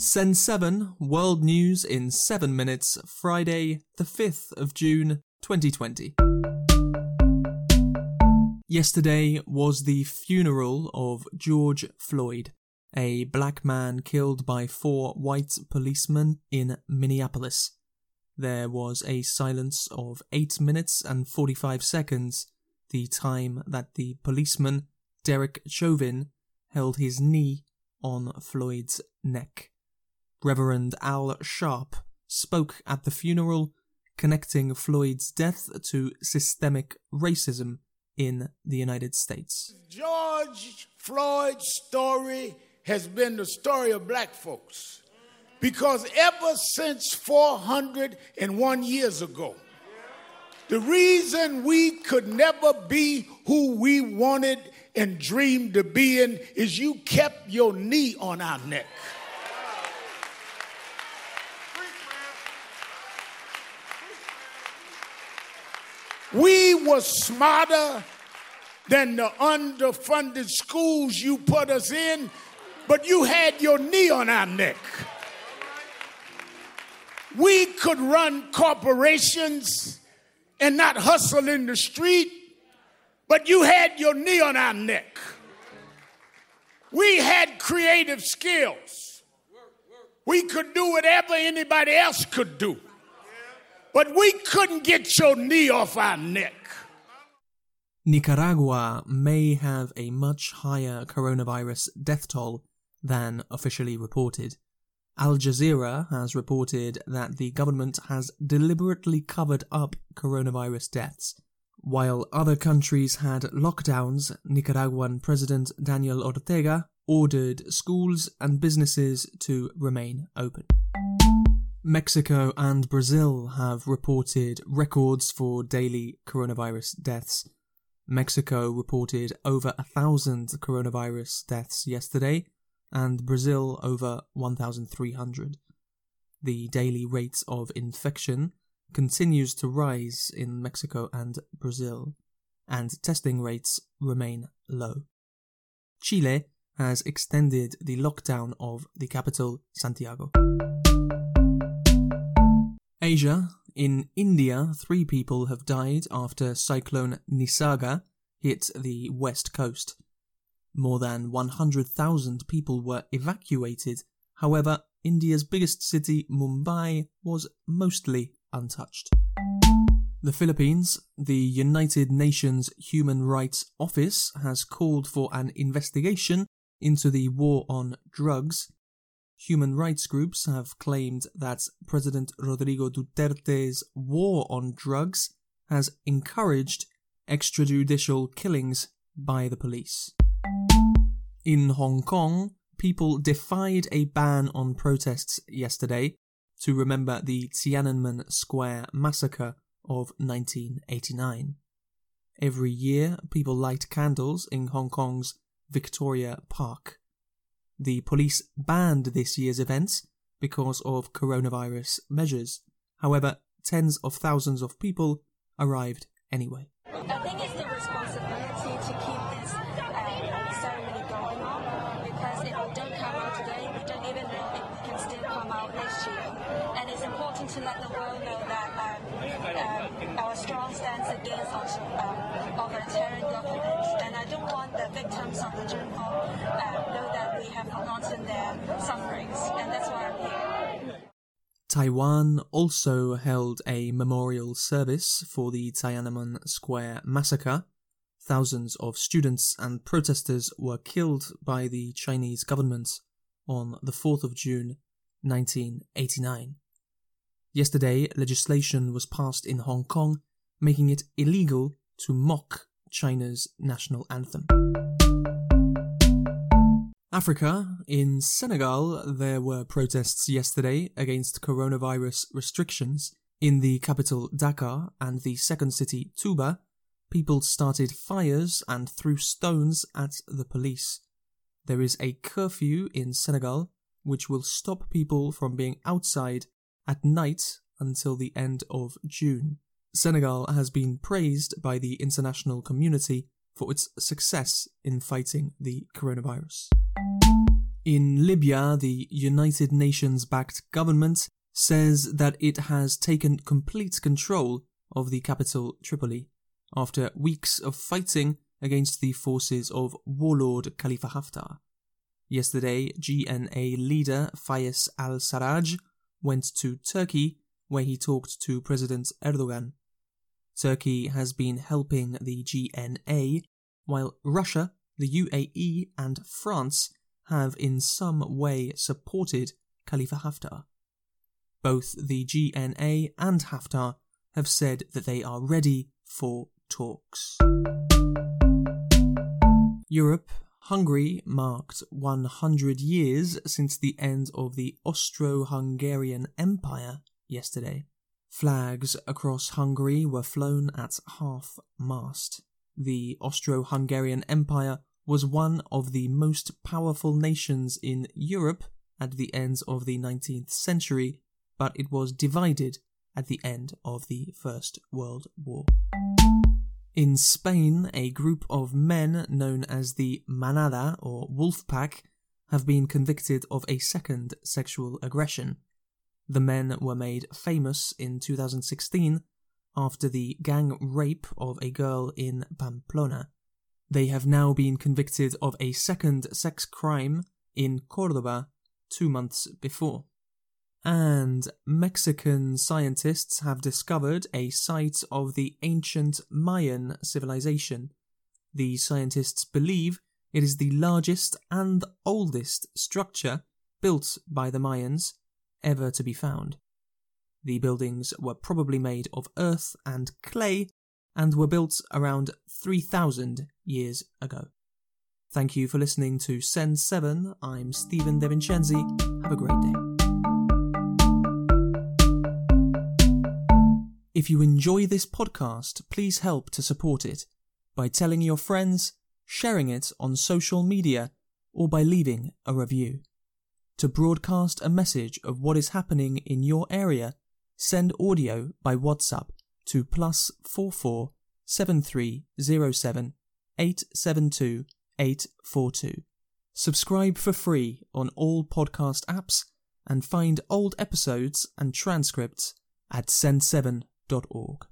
Send 7 World News in 7 minutes, Friday, the 5th of June, 2020. Yesterday was the funeral of George Floyd, a black man killed by four white policemen in Minneapolis. There was a silence of 8 minutes and 45 seconds, the time that the policeman, Derek Chauvin, held his knee on Floyd's neck. Reverend Al Sharpton spoke at the funeral, connecting Floyd's death to systemic racism in the United States. George Floyd's story has been the story of black folks because ever since 401 years ago, the reason we could never be who we wanted and dreamed of being is you kept your knee on our neck. We were smarter than the underfunded schools you put us in, but you had your knee on our neck. We could run corporations and not hustle in the street, but you had your knee on our neck. We had creative skills. We could do whatever anybody else could do. But we couldn't get your knee off our neck. Nicaragua may have a much higher coronavirus death toll than officially reported. Al Jazeera has reported that the government has deliberately covered up coronavirus deaths. While other countries had lockdowns, Nicaraguan President Daniel Ortega ordered schools and businesses to remain open. Mexico and Brazil have reported records for daily coronavirus deaths. Mexico reported over a thousand coronavirus deaths yesterday, and Brazil over 1,300. The daily rate of infection continues to rise in Mexico and Brazil, and testing rates remain low. Chile has extended the lockdown of the capital, Santiago. Asia. In India, three people have died after cyclone Nisarga hit the west coast. More than 100,000 people were evacuated. However, India's biggest city, Mumbai, was mostly untouched. The Philippines, the United Nations Human Rights Office, has called for an investigation into the war on drugs Human rights groups have claimed that President Rodrigo Duterte's war on drugs has encouraged extrajudicial killings by the police. In Hong Kong, people defied a ban on protests yesterday to remember the Tiananmen Square massacre of 1989. Every year, people light candles in Hong Kong's Victoria Park. The police banned this year's events because of coronavirus measures. However, tens of thousands of people arrived anyway. Come next year. And it's important to let the world know that um, um, our strong stance against um, authoritarian governance. And I don't want the victims of the junta uh, know that we have forgotten their sufferings, and that's why I'm here. Taiwan also held a memorial service for the Tiananmen Square massacre. Thousands of students and protesters were killed by the Chinese government on the 4th of June 1989. Yesterday, legislation was passed in Hong Kong making it illegal to mock China's national anthem. Africa. In Senegal, there were protests yesterday against coronavirus restrictions. In the capital Dakar and the second city Touba, people started fires and threw stones at the police. There is a curfew in Senegal which will stop people from being outside at night until the end of June. Senegal has been praised by the international community for its success in fighting the coronavirus. In Libya, the United Nations backed government says that it has taken complete control of the capital Tripoli after weeks of fighting against the forces of warlord Khalifa Haftar. Yesterday, GNA leader Fayez al Sarraj went to Turkey where he talked to President Erdogan. Turkey has been helping the GNA, while Russia, the UAE, and France have in some way supported Khalifa Haftar. Both the GNA and Haftar have said that they are ready for talks. Europe, Hungary marked 100 years since the end of the Austro Hungarian Empire yesterday. Flags across Hungary were flown at half mast. The Austro Hungarian Empire was one of the most powerful nations in Europe at the end of the 19th century, but it was divided at the end of the First World War. In Spain, a group of men known as the Manada or Wolf Pack have been convicted of a second sexual aggression. The men were made famous in 2016 after the gang rape of a girl in Pamplona. They have now been convicted of a second sex crime in Cordoba two months before. And Mexican scientists have discovered a site of the ancient Mayan civilization. The scientists believe it is the largest and oldest structure built by the Mayans ever to be found. The buildings were probably made of earth and clay and were built around 3000 years ago. Thank you for listening to Send 7. I'm Stephen DeVincenzi. Have a great day. If you enjoy this podcast, please help to support it by telling your friends, sharing it on social media, or by leaving a review. To broadcast a message of what is happening in your area, send audio by WhatsApp to plus 44 7307 872 842. Subscribe for free on all podcast apps and find old episodes and transcripts at send7.org.